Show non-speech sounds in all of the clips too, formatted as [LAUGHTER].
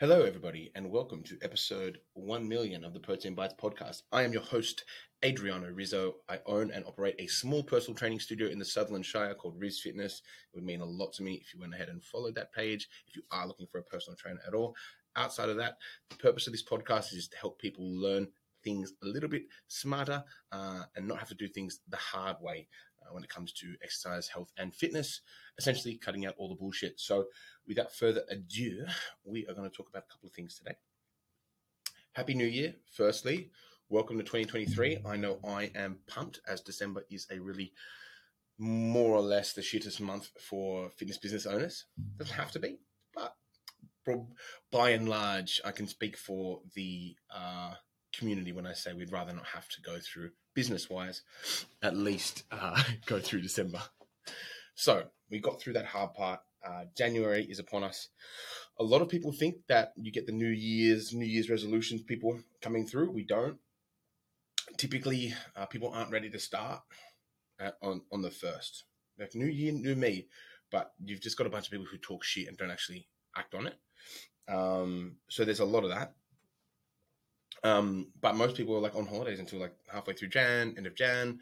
Hello, everybody, and welcome to episode 1 million of the Protein Bites podcast. I am your host, Adriano Rizzo. I own and operate a small personal training studio in the Sutherland Shire called Riz Fitness. It would mean a lot to me if you went ahead and followed that page, if you are looking for a personal trainer at all. Outside of that, the purpose of this podcast is to help people learn things a little bit smarter uh, and not have to do things the hard way when it comes to exercise, health, and fitness, essentially cutting out all the bullshit. So, without further ado, we are going to talk about a couple of things today. Happy New Year, firstly. Welcome to 2023. I know I am pumped as December is a really more or less the shittest month for fitness business owners. Doesn't have to be, but by and large, I can speak for the uh, community when I say we'd rather not have to go through business wise, at least uh, [LAUGHS] go through December. So we got through that hard part. Uh, January is upon us. A lot of people think that you get the New Year's New Year's resolutions people coming through. We don't. Typically, uh, people aren't ready to start at, on on the first. Like New Year, New Me, but you've just got a bunch of people who talk shit and don't actually act on it. Um, so there's a lot of that. Um, but most people are like on holidays until like halfway through Jan, end of Jan.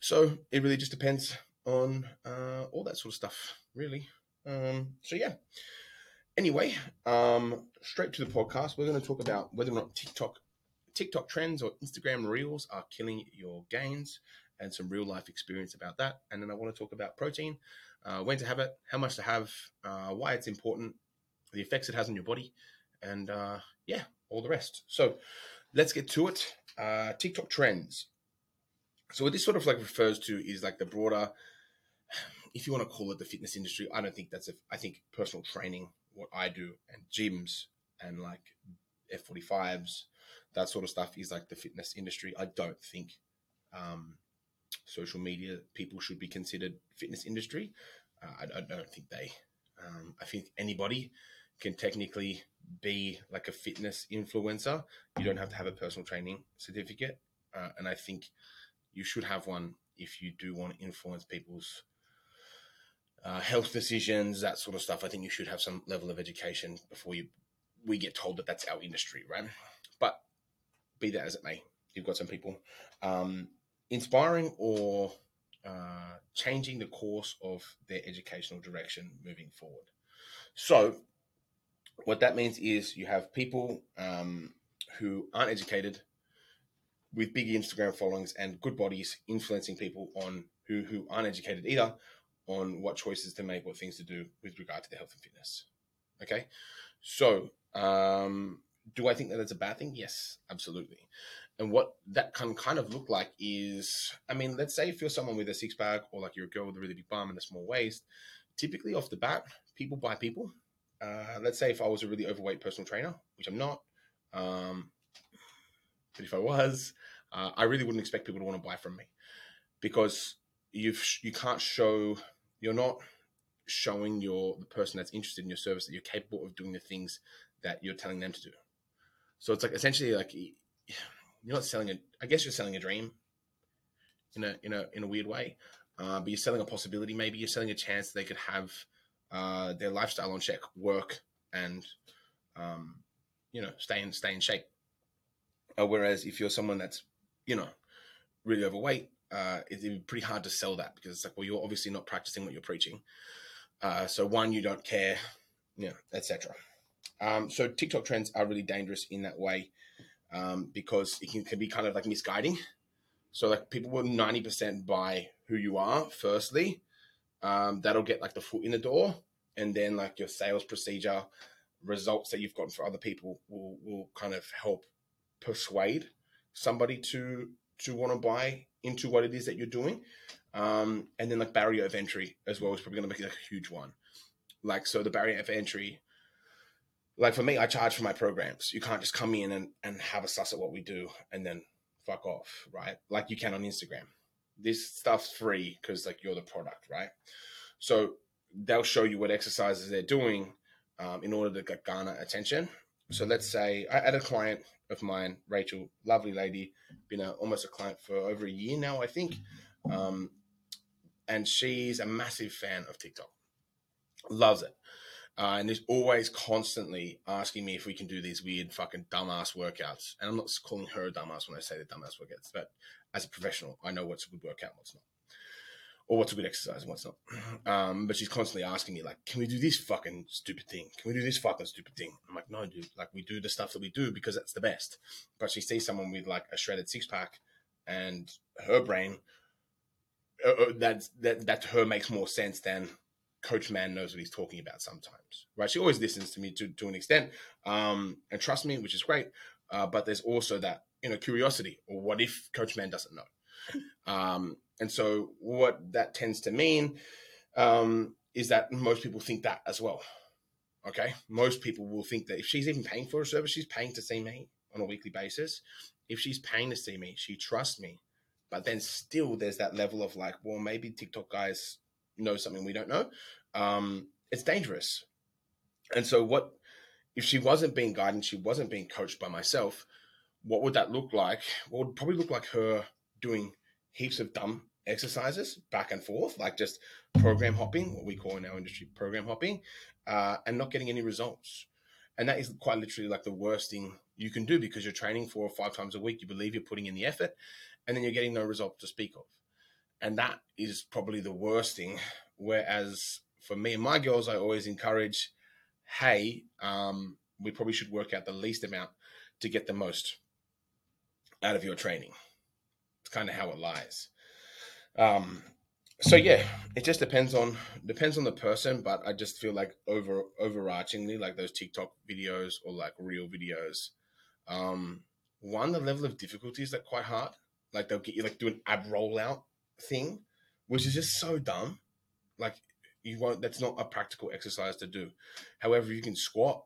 So it really just depends on uh, all that sort of stuff, really. Um, so yeah. Anyway, um, straight to the podcast. We're going to talk about whether or not TikTok, TikTok trends or Instagram Reels are killing your gains, and some real life experience about that. And then I want to talk about protein, uh, when to have it, how much to have, uh, why it's important, the effects it has on your body, and uh, yeah, all the rest. So let's get to it. Uh, TikTok trends. So what this sort of like refers to is like the broader, if you want to call it the fitness industry. I don't think that's a. I think personal training, what I do, and gyms and like F45s, that sort of stuff is like the fitness industry. I don't think um, social media people should be considered fitness industry. Uh, I, I, don't think they. Um, I think anybody can technically be like a fitness influencer. You don't have to have a personal training certificate. Uh, and I think you should have one if you do want to influence people's uh, health decisions, that sort of stuff. I think you should have some level of education before you we get told that that's our industry, right? But be that as it may, you've got some people um, inspiring or uh, changing the course of their educational direction moving forward. So what that means is you have people um, who aren't educated with big Instagram followings and good bodies influencing people on who, who aren't educated either on what choices to make, what things to do with regard to their health and fitness. Okay. So, um, do I think that that's a bad thing? Yes, absolutely. And what that can kind of look like is, I mean, let's say if you're someone with a six pack or like you're a girl with a really big bum and a small waist, typically off the bat, people buy people uh, let's say if I was a really overweight personal trainer, which I'm not, um, but if I was, uh, I really wouldn't expect people to want to buy from me because you've you can't show you're not showing your the person that's interested in your service that you're capable of doing the things that you're telling them to do. So it's like essentially like you're not selling a. I guess you're selling a dream in a in a in a weird way, uh, but you're selling a possibility. Maybe you're selling a chance they could have uh, their lifestyle on check, work, and um, you know, stay in stay in shape. Uh, whereas if you're someone that's you know really overweight, uh, it'd be pretty hard to sell that because it's like, well, you're obviously not practicing what you're preaching. Uh, so one, you don't care, you know, etc. Um, so TikTok trends are really dangerous in that way um, because it can, can be kind of like misguiding. So like people will ninety percent buy who you are firstly, um, that'll get like the foot in the door, and then like your sales procedure results that you've gotten for other people will will kind of help persuade somebody to to want to buy into what it is that you're doing. Um, and then like barrier of entry as well is probably going to be a huge one. Like so, the barrier of entry. Like for me, I charge for my programs. You can't just come in and, and have a suss at what we do and then fuck off, right? Like you can on Instagram this stuff's free because like you're the product, right? So they'll show you what exercises they're doing um, in order to garner attention. So let's say I had a client of mine, Rachel, lovely lady, been a, almost a client for over a year now, I think. Um, and she's a massive fan of TikTok, loves it. uh, and is always constantly asking me if we can do these weird fucking dumbass workouts. And I'm not calling her a dumbass when I say the dumbass workouts, but as a professional, I know what's a good workout, what's not, or what's a good exercise and what's not. [CLEARS THROAT] Um, but she's constantly asking me like, "Can we do this fucking stupid thing? Can we do this fucking stupid thing?" I'm like, "No, dude. Like, we do the stuff that we do because that's the best." But she sees someone with like a shredded six pack, and her brain uh, uh, that that that to her makes more sense than Coach Man knows what he's talking about sometimes, right? She always listens to me to, to an extent, um, and trust me, which is great. Uh, but there's also that you know curiosity, or what if Coach Man doesn't know? Um, and so what that tends to mean um, is that most people think that as well. Okay, most people will think that if she's even paying for a service, she's paying to see me on a weekly basis. If she's paying to see me, she trusts me. But then still, there's that level of like, well, maybe TikTok guys know something we don't know, um, it's dangerous. And so, what if she wasn't being guided, she wasn't being coached by myself? What would that look like? What would probably look like her doing heaps of dumb exercises back and forth, like just program hopping, what we call in our industry program hopping, uh, and not getting any results. And that is quite literally like the worst thing you can do because you're training four or five times a week. You believe you're putting in the effort, and then you're getting no result to speak of and that is probably the worst thing. Whereas for me and my girls, I always encourage, hey, um, we probably should work out the least amount to get the most out of your training. It's kind of how it lies. Um, so yeah, it just depends on depends on the person, but I just feel like over overarchingly, like those TikTok videos or like reel videos, um, one the level of difficulty is like quite hard. Like they'll get you like do an ab rollout thing, which is just so dumb. Like you won't. That's not a practical exercise to do. However, you can squat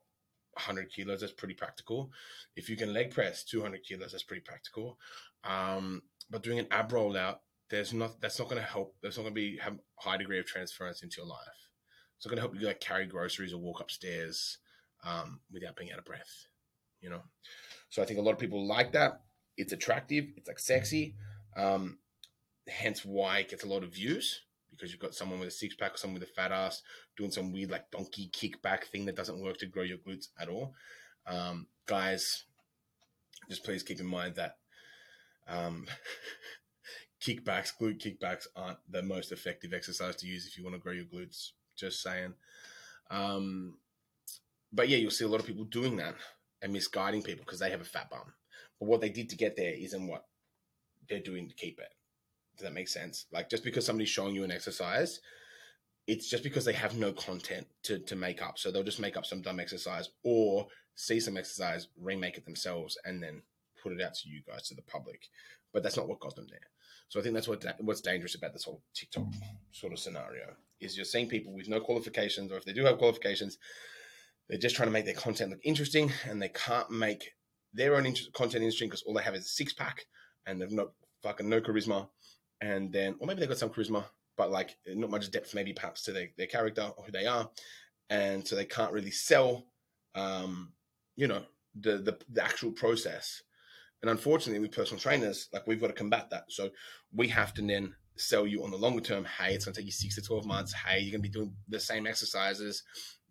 100 kilos. That's pretty practical. If you can leg press 200 kilos, that's pretty practical. Um, but doing an ab rollout, there's not. That's not going to help. That's not going to be have high degree of transference into your life. It's not going to help you like carry groceries or walk upstairs um, without being out of breath. You know. So I think a lot of people like that. It's attractive. It's like sexy. Um, hence why it gets a lot of views because you've got someone with a six pack or someone with a fat ass doing some weird like donkey kickback thing that doesn't work to grow your glutes at all. Um, guys, just please keep in mind that um, [LAUGHS] kickbacks, glute kickbacks aren't the most effective exercise to use if you want to grow your glutes. Just saying. Um, but yeah, you'll see a lot of people doing that and misguiding people because they have a fat bum. But what they did to get there isn't what they're doing to keep it. Does that make sense? Like just because somebody's showing you an exercise, it's just because they have no content to, to make up. So they'll just make up some dumb exercise or see some exercise, remake it themselves, and then put it out to you guys, to the public. But that's not what got them there. So I think that's what what's dangerous about this whole TikTok sort of scenario is you're seeing people with no qualifications, or if they do have qualifications, they're just trying to make their content look interesting, and they can't make their own content interesting because all they have is a six pack, and they've not fucking no charisma, and then or maybe they've got some charisma, but like not much depth maybe perhaps to their, their character or who they are, and so they can't really sell, um, you know, the, the the actual process. And unfortunately, with personal trainers, like we've got to combat that. So we have to then sell you on the longer term. Hey, it's going to take you six to twelve months. Hey, you're going to be doing the same exercises,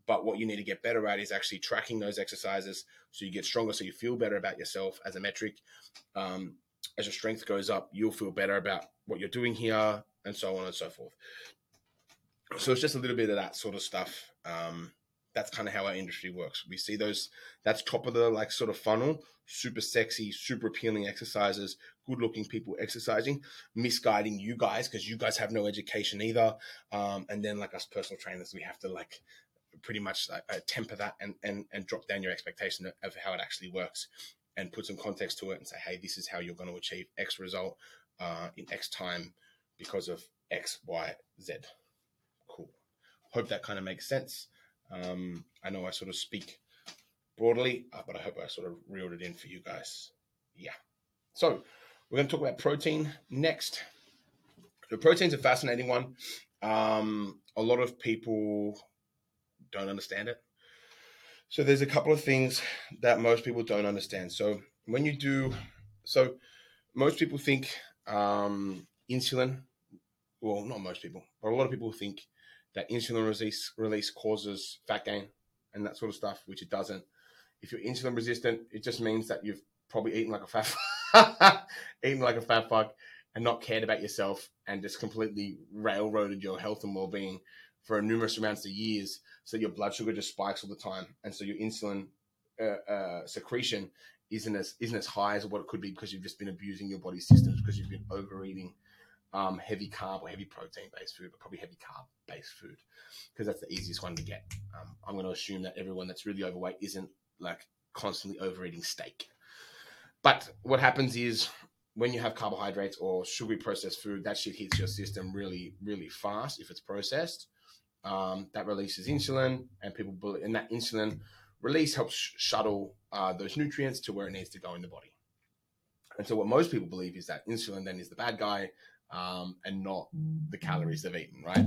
but what you need to get better at is actually tracking those exercises so you get stronger, so you feel better about yourself as a metric. Um, as your strength goes up, you'll feel better about what you're doing here, and so on and so forth. So it's just a little bit of that sort of stuff. Um, that's kind of how our industry works. We see those, that's top of the like sort of funnel, super sexy, super appealing exercises, good looking people exercising, misguiding you guys because you guys have no education either. Um, and then like us personal trainers, we have to like pretty much uh, temper that and, and, and drop down your expectation of how it actually works and put some context to it and say, hey, this is how you're going to achieve X result uh, in X time because of X, Y, Z. Cool. Hope that kind of makes sense. Um, I know I sort of speak broadly, uh, but I hope I sort of reeled it in for you guys. Yeah. So we're going to talk about protein next. The protein's a fascinating one. Um, a lot of people don't understand it. So there's a couple of things that most people don't understand. So when you do, so most people think um, insulin. Well, not most people, but a lot of people think that insulin release release causes fat gain and that sort of stuff, which it doesn't. If you're insulin resistant, it just means that you've probably eaten like a fat [LAUGHS] eaten like a fat fuck and not cared about yourself and just completely railroaded your health and well-being for numerous amounts of years so your blood sugar just spikes all the time and so your insulin uh, uh, secretion isn't as isn't as high as what it could be because you've just been abusing your body systems because you've been overeating um, heavy carb or heavy protein based food, but probably heavy carb based food because that's the easiest one to get. Um, I'm going to assume that everyone that's really overweight isn't like constantly overeating steak. But what happens is when you have carbohydrates or sugary processed food, that shit hits your system really, really fast if it's processed. Um, that releases insulin, and people and that insulin release helps shuttle uh, those nutrients to where it needs to go in the body. And so, what most people believe is that insulin then is the bad guy um, and not the calories they've eaten, right?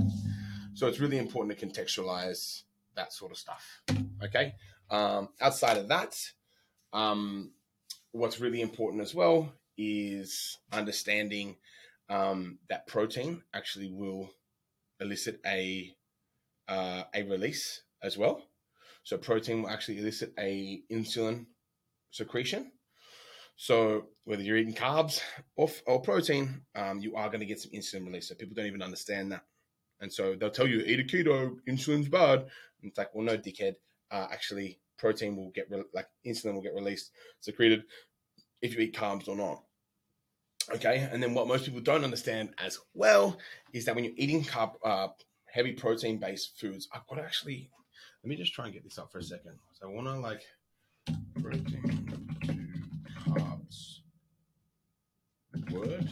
So, it's really important to contextualize that sort of stuff. Okay. Um, outside of that, um, what's really important as well is understanding um, that protein actually will elicit a uh, a release as well. So protein will actually elicit a insulin secretion. So whether you're eating carbs or, or protein, um, you are going to get some insulin release. So people don't even understand that. And so they'll tell you, eat a keto, insulin's bad. And it's like, well, no, dickhead. Uh, actually, protein will get, re- like insulin will get released, secreted if you eat carbs or not. Okay. And then what most people don't understand as well is that when you're eating carb, uh, heavy protein based foods, I've got to actually let me just try and get this up for a second. So I want to like protein to carbs word.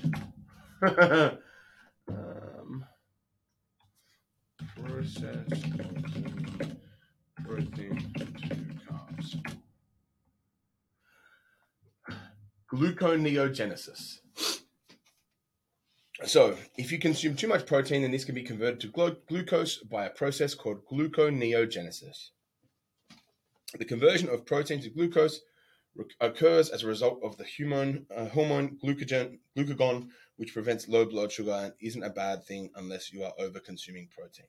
[LAUGHS] um, processed protein to carbs. Gluconeogenesis. So, if you consume too much protein, then this can be converted to glu- glucose by a process called gluconeogenesis. The conversion of protein to glucose re- occurs as a result of the hormone, uh, hormone glucagon, glucagon, which prevents low blood sugar and isn't a bad thing unless you are over consuming protein.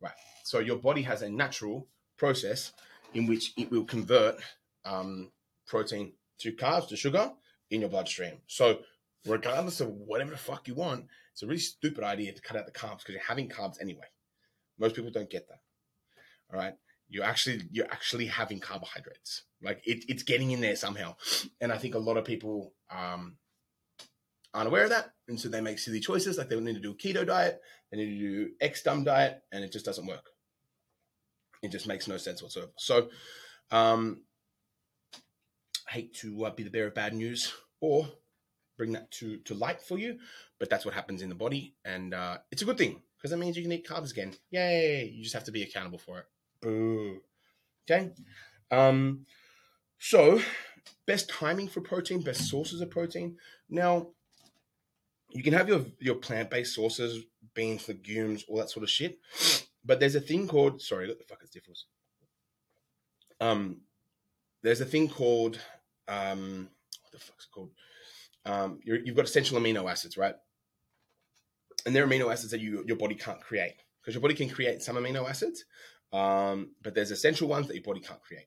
Right. So, your body has a natural process in which it will convert um, protein to carbs, to sugar in your bloodstream. So, regardless of whatever the fuck you want, it's a really stupid idea to cut out the carbs because you're having carbs anyway. Most people don't get that. All right. You're actually you're actually having carbohydrates. Like it, it's getting in there somehow. And I think a lot of people um, aren't aware of that. And so they make silly choices like they need to do a keto diet, they need to do X dumb diet, and it just doesn't work. It just makes no sense whatsoever. So um I hate to uh, be the bearer of bad news or bring that to to light for you. But that's what happens in the body, and uh, it's a good thing because that means you can eat carbs again. Yay! You just have to be accountable for it. Boo. Okay. Um. So, best timing for protein, best sources of protein. Now, you can have your your plant based sources, beans, legumes, all that sort of shit. But there's a thing called sorry, what the fuck is difference? Um, there's a thing called um, what the fuck's it called? Um, you have got essential amino acids, right? And they're amino acids that you, your body can't create because your body can create some amino acids, um, but there's essential ones that your body can't create.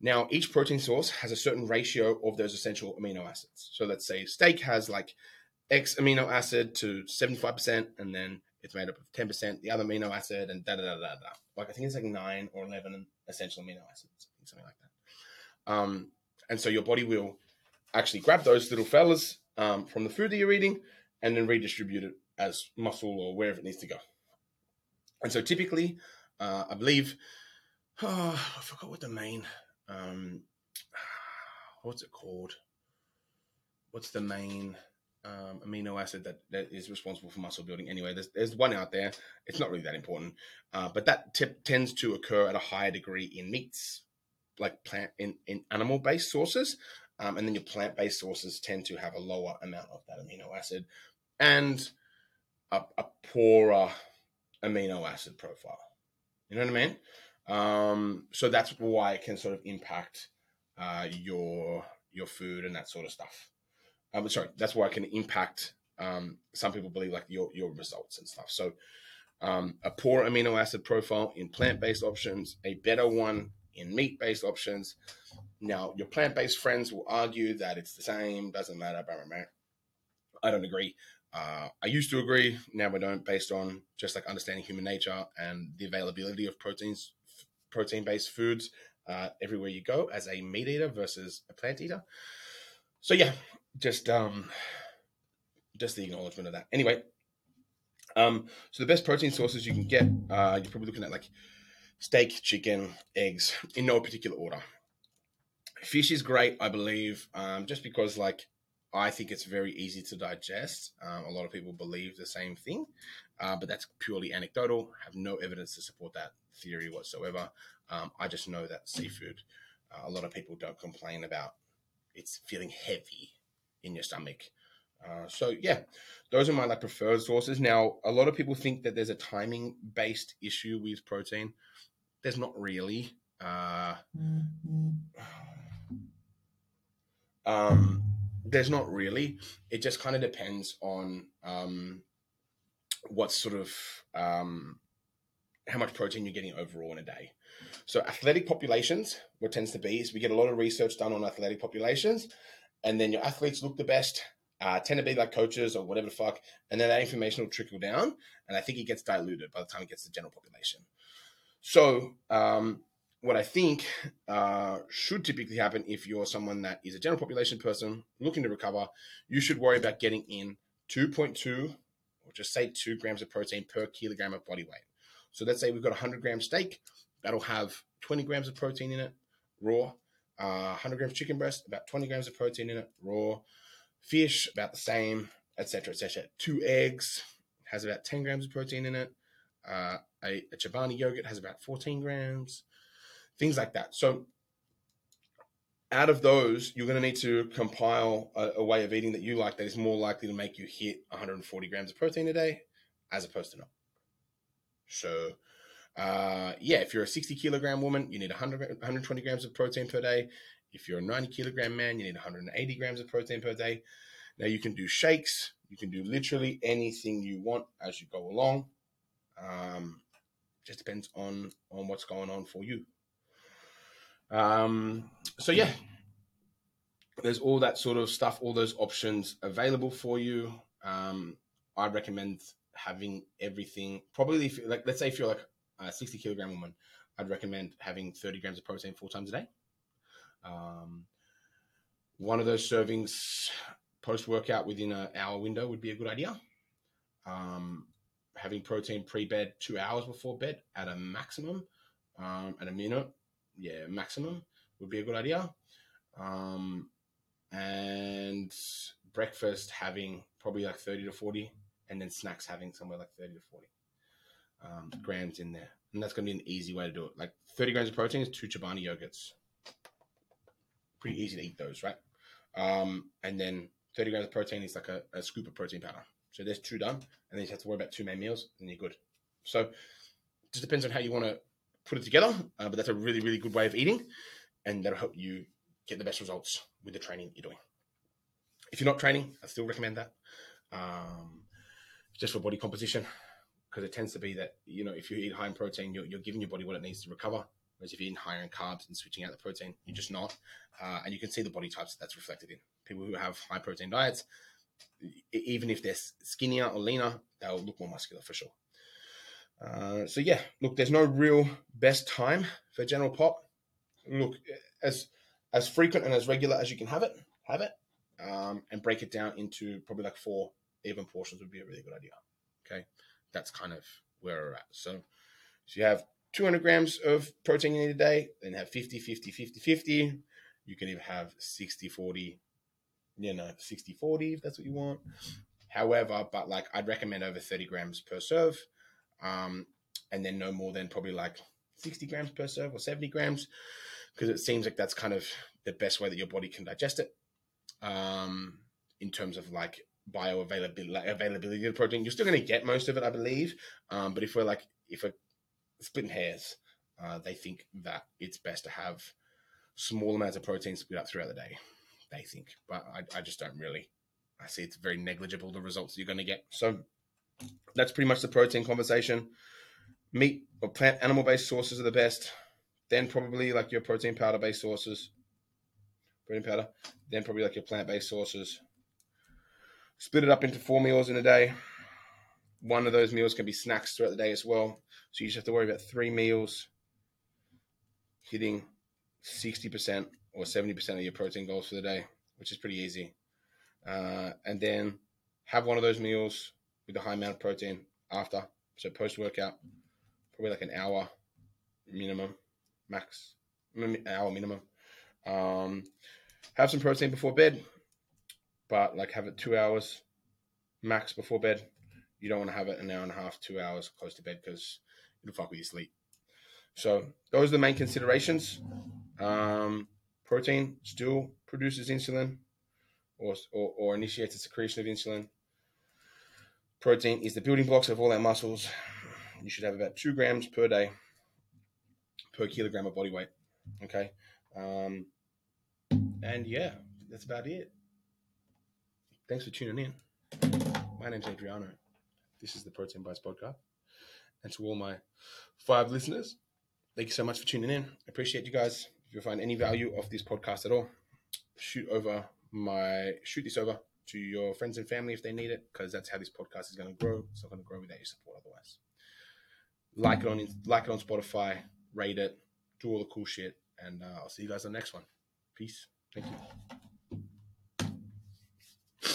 Now, each protein source has a certain ratio of those essential amino acids. So let's say steak has like X amino acid to 75%, and then it's made up of 10% the other amino acid, and da da da da da. Like I think it's like nine or 11 essential amino acids, something like that. Um, and so your body will actually grab those little fellas um, from the food that you're eating and then redistribute it as muscle or wherever it needs to go. And so typically, uh, I believe, oh, [SIGHS] I forgot what the main, um, [SIGHS] what's it called? What's the main um, amino acid that, that is responsible for muscle building? Anyway, there's, there's one out there. It's not really that important, uh, but that tip tends to occur at a higher degree in meats, like plant in, in animal based sources. Um, and then your plant based sources tend to have a lower amount of that amino acid and a, a poorer amino acid profile. You know what I mean? Um, so that's why it can sort of impact uh, your your food and that sort of stuff. Um, sorry, that's why it can impact. Um, some people believe like your your results and stuff. So um, a poor amino acid profile in plant based options, a better one in meat based options. Now, your plant based friends will argue that it's the same, doesn't matter. Blah, blah, blah. I don't agree. Uh, I used to agree, now I don't, based on just like understanding human nature and the availability of proteins, protein based foods uh, everywhere you go as a meat eater versus a plant eater. So yeah, just um, just the acknowledgement of that. Anyway, um, so the best protein sources you can get, uh, you're probably looking at like steak, chicken, eggs, in no particular order. Fish is great, I believe, um, just because like I think it's very easy to digest. Um, a lot of people believe the same thing, uh, but that's purely anecdotal. I Have no evidence to support that theory whatsoever. Um, I just know that seafood, uh, a lot of people don't complain about it's feeling heavy in your stomach. Uh, so yeah, those are my like preferred sources. Now, a lot of people think that there's a timing based issue with protein. There's not really. Uh, mm-hmm. um, there's not really. It just kind of depends on um, what sort of um, how much protein you're getting overall in a day. So athletic populations, what tends to be is we get a lot of research done on athletic populations, and then your athletes look the best, uh, tend to be like coaches or whatever the fuck, and then that information will trickle down, and I think it gets diluted by the time it gets to the general population. So um, what I think uh, should typically happen if you're someone that is a general population person looking to recover, you should worry about getting in 2.2 or just say 2 grams of protein per kilogram of body weight. So let's say we've got a 100 gram steak, that'll have 20 grams of protein in it, raw. Uh, 100 grams chicken breast, about 20 grams of protein in it, raw. Fish, about the same, etc., etc. Two eggs has about 10 grams of protein in it. Uh, a, a Chobani yogurt has about 14 grams things like that. So out of those, you're going to need to compile a, a, way of eating that you like that is more likely to make you hit 140 grams of protein a day as opposed to not. So, uh, yeah, if you're a 60 kilogram woman, you need 100, 120 grams of protein per day. If you're a 90 kilogram man, you need 180 grams of protein per day. Now, you can do shakes, you can do literally anything you want as you go along. Um, just depends on on what's going on for you. Um, so yeah, there's all that sort of stuff, all those options available for you. Um, I'd recommend having everything. Probably, if, like let's say if you're like a 60 kilogram woman, I'd recommend having 30 grams of protein four times a day. Um, one of those servings post workout within an hour window would be a good idea. Um, having protein pre bed two hours before bed at a maximum, um, at a minute yeah, maximum would be a good idea. Um, and breakfast having probably like 30 to 40, and then snacks having somewhere like 30 to 40 um, grams in there. And that's going to be an easy way to do it. Like 30 grams of protein is two Chobani yogurts. Pretty easy to eat those, right? Um, and then 30 grams of protein is like a, a scoop of protein powder. So there's two done, and then you have to worry about two main meals, and you're good. So it just depends on how you want to put it together. Uh, but that's a really, really good way of eating, and that'll help you get the best results with the training you're doing. If you're not training, I still recommend that, um, just for body composition, because it tends to be that you know if you eat high in protein, you're, you're giving your body what it needs to recover. Whereas if you're eating higher in carbs and switching out the protein, you're just not. Uh, and you can see the body types that's reflected in people who have high protein diets. Even if they're skinnier or leaner, they'll look more muscular for sure. Uh, so yeah, look, there's no real best time for general pop. Look, as as frequent and as regular as you can have it, have it, um, and break it down into probably like four even portions would be a really good idea. Okay, that's kind of where we're at. So, so you have 200 grams of protein need a day, then have 50, 50, 50, 50. You can even have 60, 40, you know, 60, 40 if that's what you want. However, but like I'd recommend over 30 grams per serve um, and then no more than probably like 60 grams per serve or 70 grams, because it seems like that's kind of the best way that your body can digest it. Um, in terms of like bioavailability, availability of protein, you're still going to get most of it, I believe. Um, but if we're like, if we're splitting hairs, uh, they think that it's best to have small amounts of protein split up throughout the day. They think, but I, I just don't really. I see it's very negligible the results you're going to get. So that's pretty much the protein conversation. Meat or plant animal based sources are the best. Then probably like your protein powder based sources, protein powder. Then probably like your plant based sources. Split it up into four meals in a day. One of those meals can be snacks throughout the day as well. So you just have to worry about three meals hitting 60% or 70% of your protein goals for the day, which is pretty easy. Uh, and then have one of those meals with a high amount of protein after. So post workout, probably like an hour minimum, max, hour minimum. Um, have some protein before bed, but like have it two hours max before bed. You don't want to have it an hour and a half, two hours close to bed because it'll fuck with your sleep. So those are the main considerations. Um, protein still produces insulin or, or, or initiates the secretion of insulin. Protein is the building blocks of all our muscles. You should have about two grams per day per kilogram of body weight. Okay. Um, and yeah, that's about it. Thanks for tuning in. My name's Adriano. This is the Protein Bites podcast. And to all my five listeners, thank you so much for tuning in. I appreciate you guys. You find any value of this podcast at all, shoot over my shoot this over to your friends and family if they need it, because that's how this podcast is going to grow. It's not going to grow without your support otherwise. Like it on like it on Spotify, rate it, do all the cool shit, and uh, I'll see you guys on the next one. Peace. Thank you.